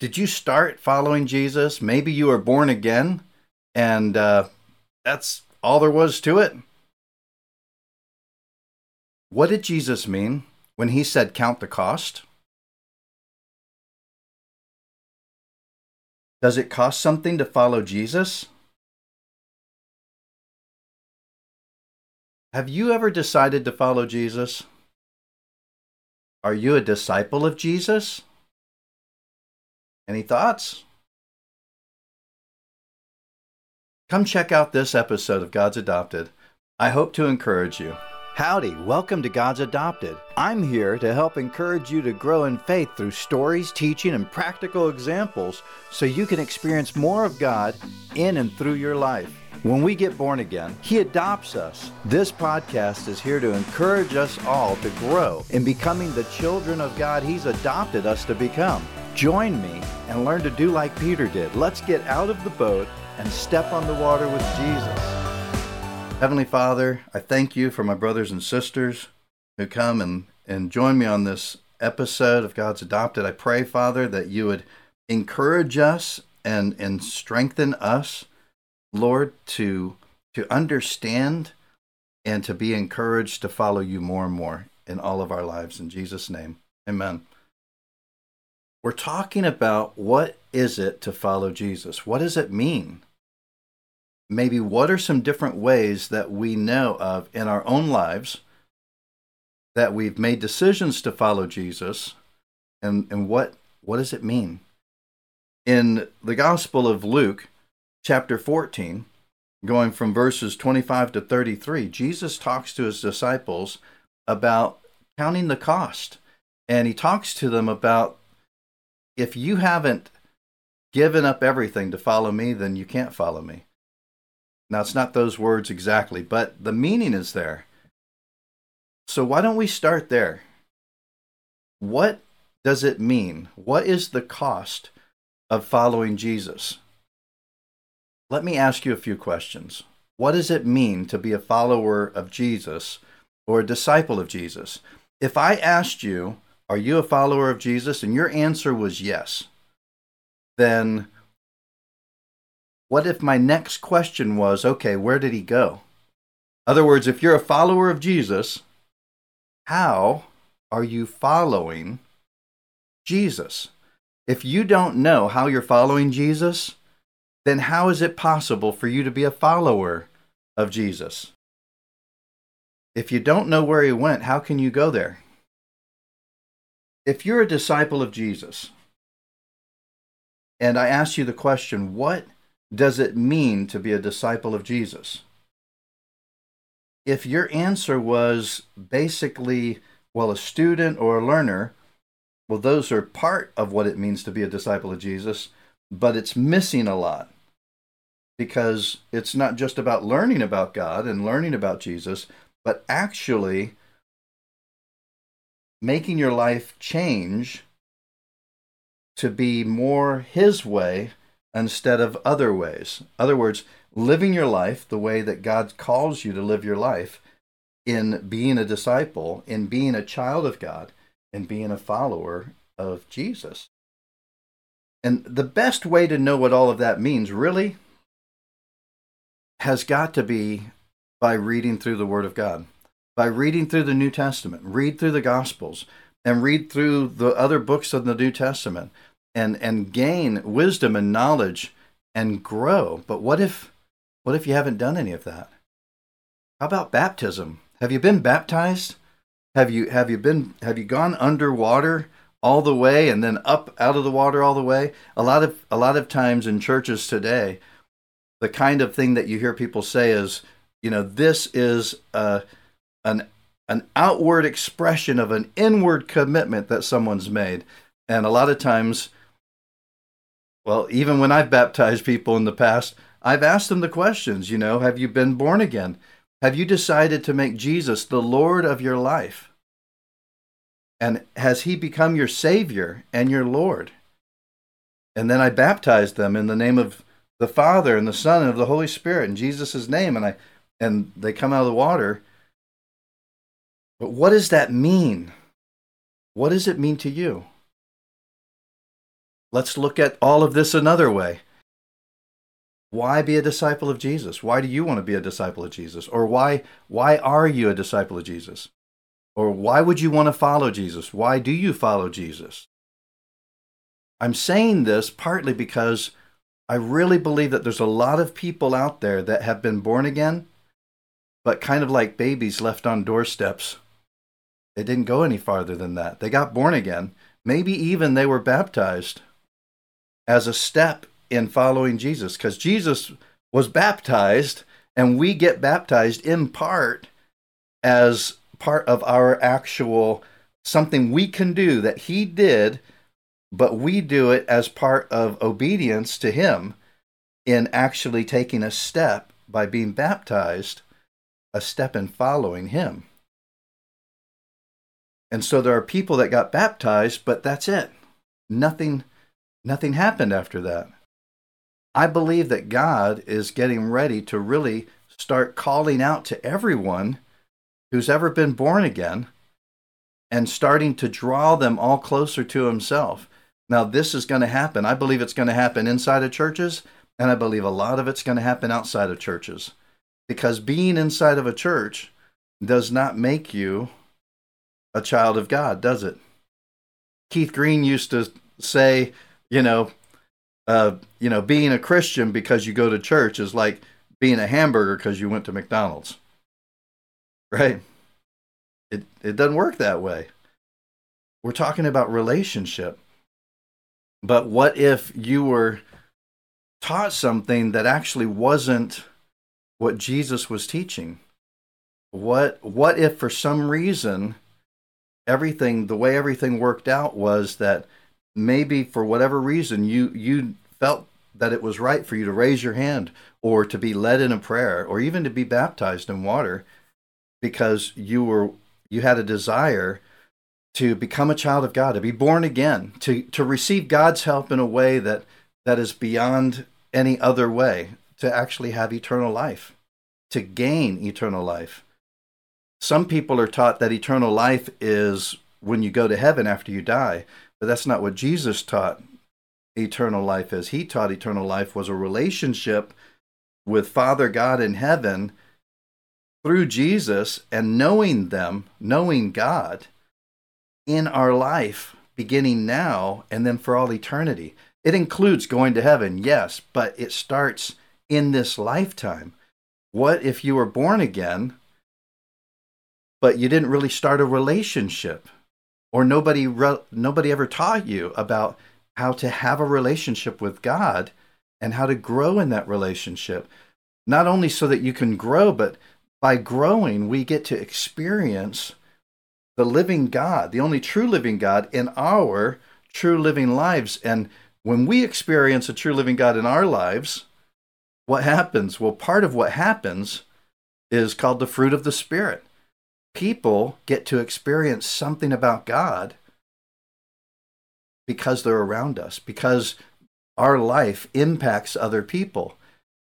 Did you start following Jesus? Maybe you were born again, and uh, that's all there was to it. What did Jesus mean when he said, Count the cost? Does it cost something to follow Jesus? Have you ever decided to follow Jesus? Are you a disciple of Jesus? Any thoughts? Come check out this episode of God's Adopted. I hope to encourage you. Howdy, welcome to God's Adopted. I'm here to help encourage you to grow in faith through stories, teaching, and practical examples so you can experience more of God in and through your life. When we get born again, He adopts us. This podcast is here to encourage us all to grow in becoming the children of God He's adopted us to become. Join me and learn to do like Peter did. Let's get out of the boat and step on the water with Jesus. Heavenly Father, I thank you for my brothers and sisters who come and, and join me on this episode of God's Adopted. I pray, Father, that you would encourage us and, and strengthen us Lord, to to understand and to be encouraged to follow you more and more in all of our lives. In Jesus' name, amen. We're talking about what is it to follow Jesus? What does it mean? Maybe what are some different ways that we know of in our own lives that we've made decisions to follow Jesus? And, and what, what does it mean? In the Gospel of Luke, chapter 14, going from verses 25 to 33, Jesus talks to his disciples about counting the cost. And he talks to them about if you haven't given up everything to follow me, then you can't follow me. Now, it's not those words exactly, but the meaning is there. So, why don't we start there? What does it mean? What is the cost of following Jesus? Let me ask you a few questions. What does it mean to be a follower of Jesus or a disciple of Jesus? If I asked you, Are you a follower of Jesus? and your answer was yes, then what if my next question was, Okay, where did he go? Other words, if you're a follower of Jesus, how are you following Jesus? If you don't know how you're following Jesus, then how is it possible for you to be a follower of Jesus? If you don't know where he went, how can you go there? If you're a disciple of Jesus, and I ask you the question, what does it mean to be a disciple of Jesus? If your answer was basically, well, a student or a learner, well, those are part of what it means to be a disciple of Jesus but it's missing a lot because it's not just about learning about God and learning about Jesus, but actually making your life change to be more His way instead of other ways. In other words, living your life the way that God calls you to live your life in being a disciple, in being a child of God, in being a follower of Jesus. And the best way to know what all of that means really has got to be by reading through the Word of God, by reading through the New Testament, read through the Gospels, and read through the other books of the New Testament and, and gain wisdom and knowledge and grow. But what if what if you haven't done any of that? How about baptism? Have you been baptized? Have you have you been have you gone underwater all the way and then up out of the water all the way. A lot of a lot of times in churches today, the kind of thing that you hear people say is, you know, this is a, an an outward expression of an inward commitment that someone's made. And a lot of times, well, even when I've baptized people in the past, I've asked them the questions, you know, have you been born again? Have you decided to make Jesus the Lord of your life? And has he become your Savior and your Lord? And then I baptized them in the name of the Father and the Son and of the Holy Spirit in Jesus' name. And I and they come out of the water. But what does that mean? What does it mean to you? let's look at all of this another way. Why be a disciple of Jesus? Why do you want to be a disciple of Jesus? Or why why are you a disciple of Jesus? Or why would you want to follow Jesus? Why do you follow Jesus? I'm saying this partly because I really believe that there's a lot of people out there that have been born again, but kind of like babies left on doorsteps. They didn't go any farther than that. They got born again. Maybe even they were baptized as a step in following Jesus because Jesus was baptized and we get baptized in part as part of our actual something we can do that he did but we do it as part of obedience to him in actually taking a step by being baptized a step in following him and so there are people that got baptized but that's it nothing nothing happened after that I believe that God is getting ready to really start calling out to everyone who's ever been born again and starting to draw them all closer to Himself. Now, this is going to happen. I believe it's going to happen inside of churches, and I believe a lot of it's going to happen outside of churches. Because being inside of a church does not make you a child of God, does it? Keith Green used to say, you know, uh, you know, being a Christian because you go to church is like being a hamburger because you went to McDonald's. Right? It it doesn't work that way. We're talking about relationship. But what if you were taught something that actually wasn't what Jesus was teaching? What what if for some reason everything the way everything worked out was that maybe for whatever reason you you felt that it was right for you to raise your hand or to be led in a prayer or even to be baptized in water because you were you had a desire to become a child of God, to be born again, to to receive God's help in a way that that is beyond any other way, to actually have eternal life, to gain eternal life. Some people are taught that eternal life is when you go to heaven after you die, but that's not what Jesus taught eternal life is. He taught eternal life was a relationship with Father God in heaven through Jesus and knowing them, knowing God in our life beginning now and then for all eternity. It includes going to heaven, yes, but it starts in this lifetime. What if you were born again, but you didn't really start a relationship? Or nobody, nobody ever taught you about how to have a relationship with God and how to grow in that relationship. Not only so that you can grow, but by growing, we get to experience the living God, the only true living God in our true living lives. And when we experience a true living God in our lives, what happens? Well, part of what happens is called the fruit of the Spirit. People get to experience something about God because they're around us, because our life impacts other people.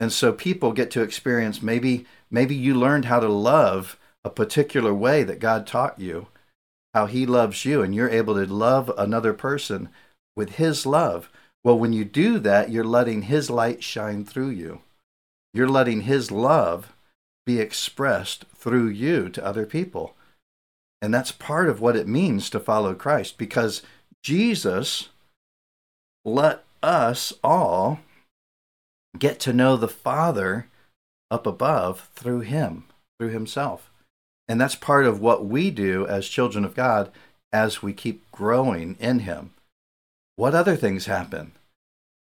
And so people get to experience maybe maybe you learned how to love a particular way that God taught you, how he loves you and you're able to love another person with his love. Well, when you do that, you're letting his light shine through you. You're letting his love be expressed through you to other people. And that's part of what it means to follow Christ because Jesus let us all get to know the Father up above through Him, through Himself. And that's part of what we do as children of God as we keep growing in Him. What other things happen?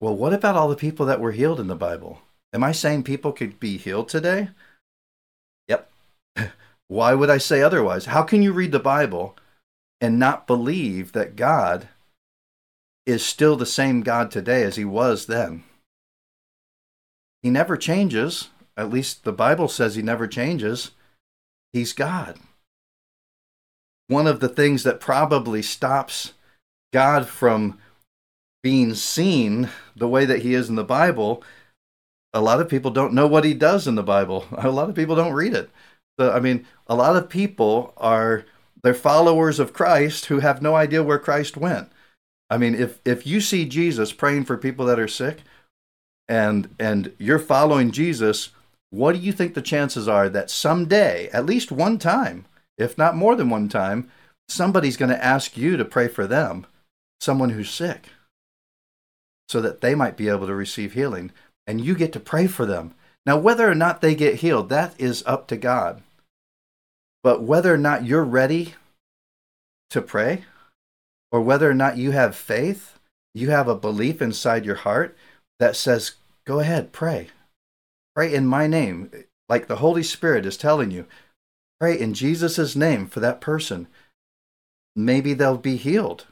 Well, what about all the people that were healed in the Bible? Am I saying people could be healed today? Why would I say otherwise? How can you read the Bible and not believe that God is still the same God today as he was then. He never changes. At least the Bible says he never changes. He's God. One of the things that probably stops God from being seen the way that he is in the Bible, a lot of people don't know what he does in the Bible. A lot of people don't read it. So, I mean, a lot of people are they're followers of Christ who have no idea where Christ went. I mean, if if you see Jesus praying for people that are sick and and you're following Jesus, what do you think the chances are that someday, at least one time, if not more than one time, somebody's going to ask you to pray for them, someone who's sick, so that they might be able to receive healing and you get to pray for them. Now, whether or not they get healed, that is up to God. But whether or not you're ready to pray, or whether or not you have faith, you have a belief inside your heart that says, go ahead, pray. Pray in my name, like the Holy Spirit is telling you. Pray in Jesus' name for that person. Maybe they'll be healed.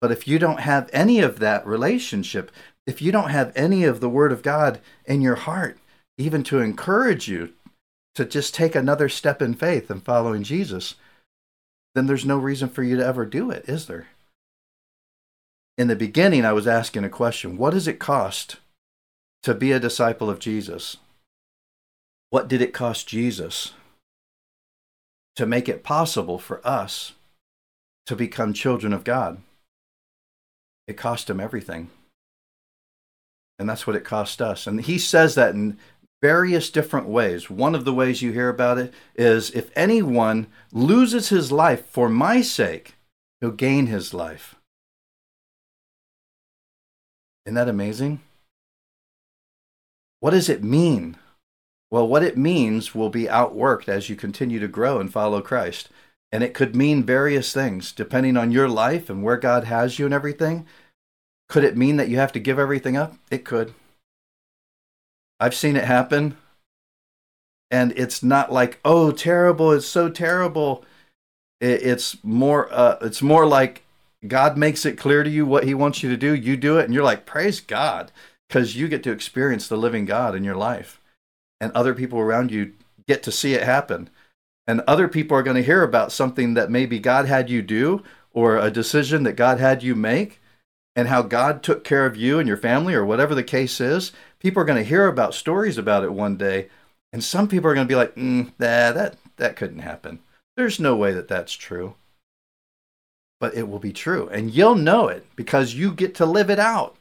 But if you don't have any of that relationship, if you don't have any of the Word of God in your heart, even to encourage you to just take another step in faith and following Jesus, then there's no reason for you to ever do it, is there? In the beginning, I was asking a question What does it cost to be a disciple of Jesus? What did it cost Jesus to make it possible for us to become children of God? It cost him everything. And that's what it cost us. And he says that in various different ways. One of the ways you hear about it is if anyone loses his life for my sake, he'll gain his life. Isn't that amazing? What does it mean? Well, what it means will be outworked as you continue to grow and follow Christ. And it could mean various things depending on your life and where God has you and everything. Could it mean that you have to give everything up? It could. I've seen it happen. And it's not like, oh, terrible, it's so terrible. It's more uh, it's more like God makes it clear to you what he wants you to do, you do it and you're like, "Praise God," cuz you get to experience the living God in your life. And other people around you get to see it happen. And other people are going to hear about something that maybe God had you do or a decision that God had you make and how God took care of you and your family or whatever the case is, people are going to hear about stories about it one day. And some people are going to be like, mm, nah, that, that couldn't happen. There's no way that that's true. But it will be true. And you'll know it because you get to live it out.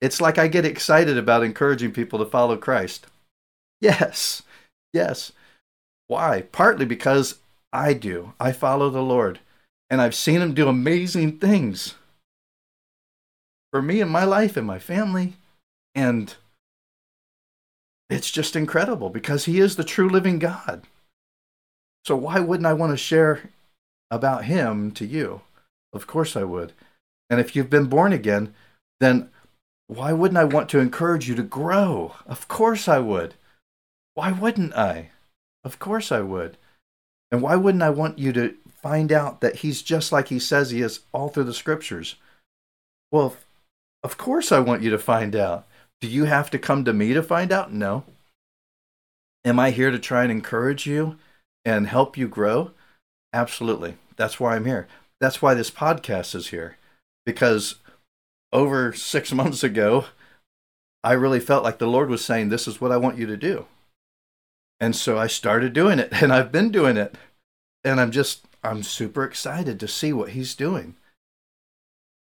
It's like I get excited about encouraging people to follow Christ. Yes, yes. Why? Partly because I do. I follow the Lord. And I've seen him do amazing things for me and my life and my family. And it's just incredible because he is the true living God. So why wouldn't I want to share about him to you? Of course I would. And if you've been born again, then why wouldn't I want to encourage you to grow? Of course I would. Why wouldn't I? Of course I would. And why wouldn't I want you to find out that he's just like he says he is all through the scriptures? Well, of course, I want you to find out. Do you have to come to me to find out? No. Am I here to try and encourage you and help you grow? Absolutely. That's why I'm here. That's why this podcast is here. Because over six months ago, I really felt like the Lord was saying, This is what I want you to do. And so I started doing it, and I've been doing it. And I'm just, I'm super excited to see what He's doing.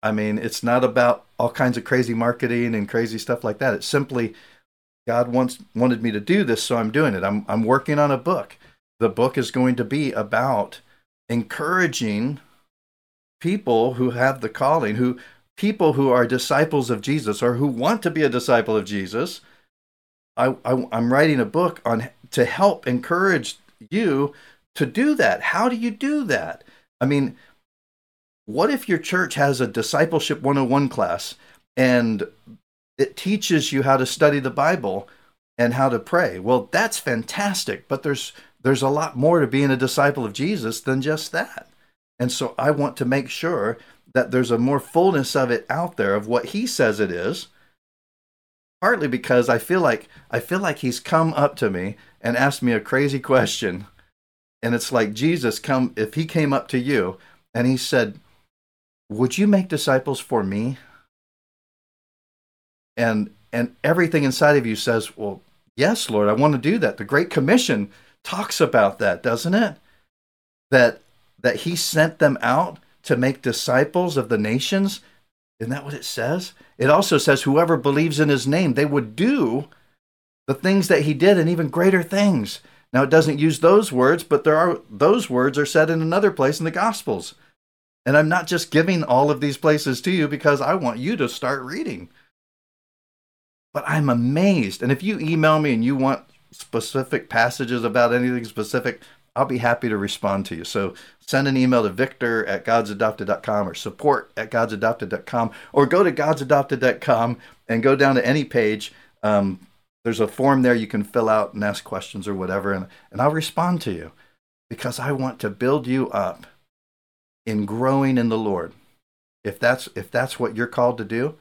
I mean, it's not about all kinds of crazy marketing and crazy stuff like that. It's simply God wants wanted me to do this, so I'm doing it. I'm I'm working on a book. The book is going to be about encouraging people who have the calling, who people who are disciples of Jesus or who want to be a disciple of Jesus. I, I I'm writing a book on to help encourage you to do that. How do you do that? I mean, what if your church has a discipleship 101 class and it teaches you how to study the Bible and how to pray? Well, that's fantastic, but there's there's a lot more to being a disciple of Jesus than just that. And so I want to make sure that there's a more fullness of it out there of what he says it is. Partly because I feel like I feel like he's come up to me and asked me a crazy question. And it's like Jesus come if he came up to you and he said, would you make disciples for me and and everything inside of you says well yes lord i want to do that the great commission talks about that doesn't it that that he sent them out to make disciples of the nations. Isn't that what it says? It also says, whoever believes in his name, they would do the things that he did and even greater things. Now, it doesn't use those words, but there are those words are said in another place in the Gospels. And I'm not just giving all of these places to you because I want you to start reading. But I'm amazed. And if you email me and you want specific passages about anything specific, I'll be happy to respond to you. So send an email to victor at godsadopted.com or support at godsadopted.com or go to godsadopted.com and go down to any page. Um, there's a form there you can fill out and ask questions or whatever, and, and I'll respond to you because I want to build you up in growing in the Lord. If that's if that's what you're called to do,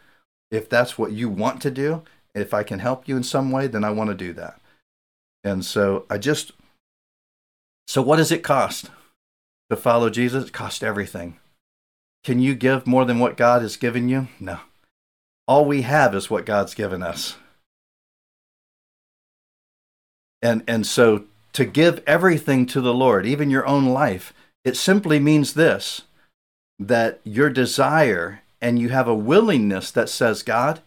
if that's what you want to do, if I can help you in some way, then I want to do that. And so I just so what does it cost to follow Jesus? It costs everything. Can you give more than what God has given you? No. All we have is what God's given us. And and so to give everything to the Lord, even your own life, it simply means this that your desire and you have a willingness that says, God,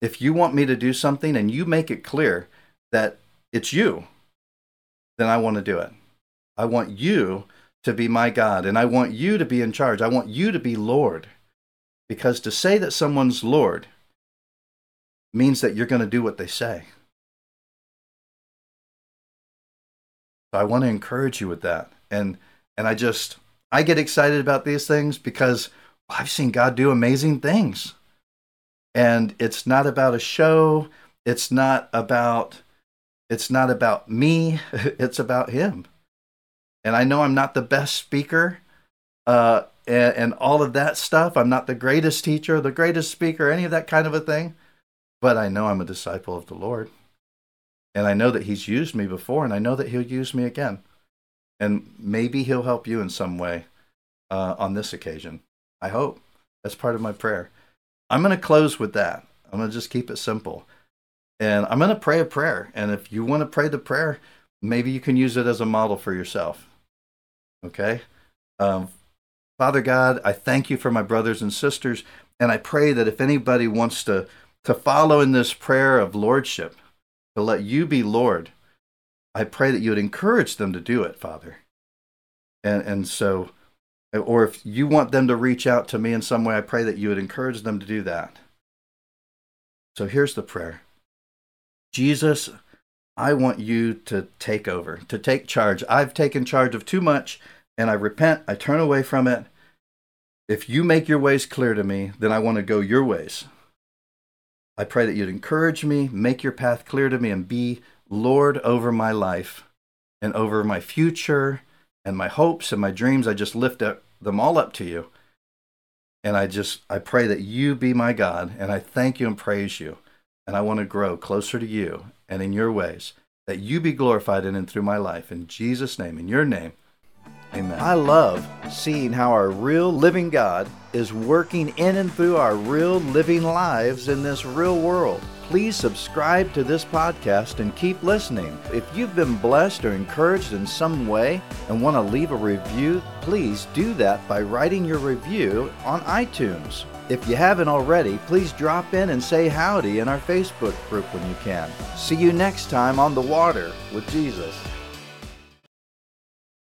if you want me to do something and you make it clear that it's you, then I want to do it. I want you to be my God and I want you to be in charge. I want you to be Lord. Because to say that someone's Lord means that you're going to do what they say. So I want to encourage you with that. And and I just I get excited about these things because I've seen God do amazing things. And it's not about a show, it's not about it's not about me, it's about him. And I know I'm not the best speaker uh, and, and all of that stuff. I'm not the greatest teacher, the greatest speaker, any of that kind of a thing. But I know I'm a disciple of the Lord. And I know that He's used me before, and I know that He'll use me again. And maybe He'll help you in some way uh, on this occasion. I hope. That's part of my prayer. I'm going to close with that. I'm going to just keep it simple. And I'm going to pray a prayer. And if you want to pray the prayer, maybe you can use it as a model for yourself. Okay? Um, Father God, I thank you for my brothers and sisters. And I pray that if anybody wants to, to follow in this prayer of lordship, to let you be Lord, I pray that you would encourage them to do it, Father. And, and so or if you want them to reach out to me in some way, I pray that you would encourage them to do that. So here's the prayer Jesus, I want you to take over, to take charge. I've taken charge of too much, and I repent. I turn away from it. If you make your ways clear to me, then I want to go your ways. I pray that you'd encourage me, make your path clear to me, and be Lord over my life and over my future and my hopes and my dreams, I just lift up, them all up to you. And I just, I pray that you be my God, and I thank you and praise you. And I want to grow closer to you and in your ways, that you be glorified in and through my life. In Jesus' name, in your name, amen. I love seeing how our real living God is working in and through our real living lives in this real world please subscribe to this podcast and keep listening. If you've been blessed or encouraged in some way and want to leave a review, please do that by writing your review on iTunes. If you haven't already, please drop in and say howdy in our Facebook group when you can. See you next time on the water with Jesus.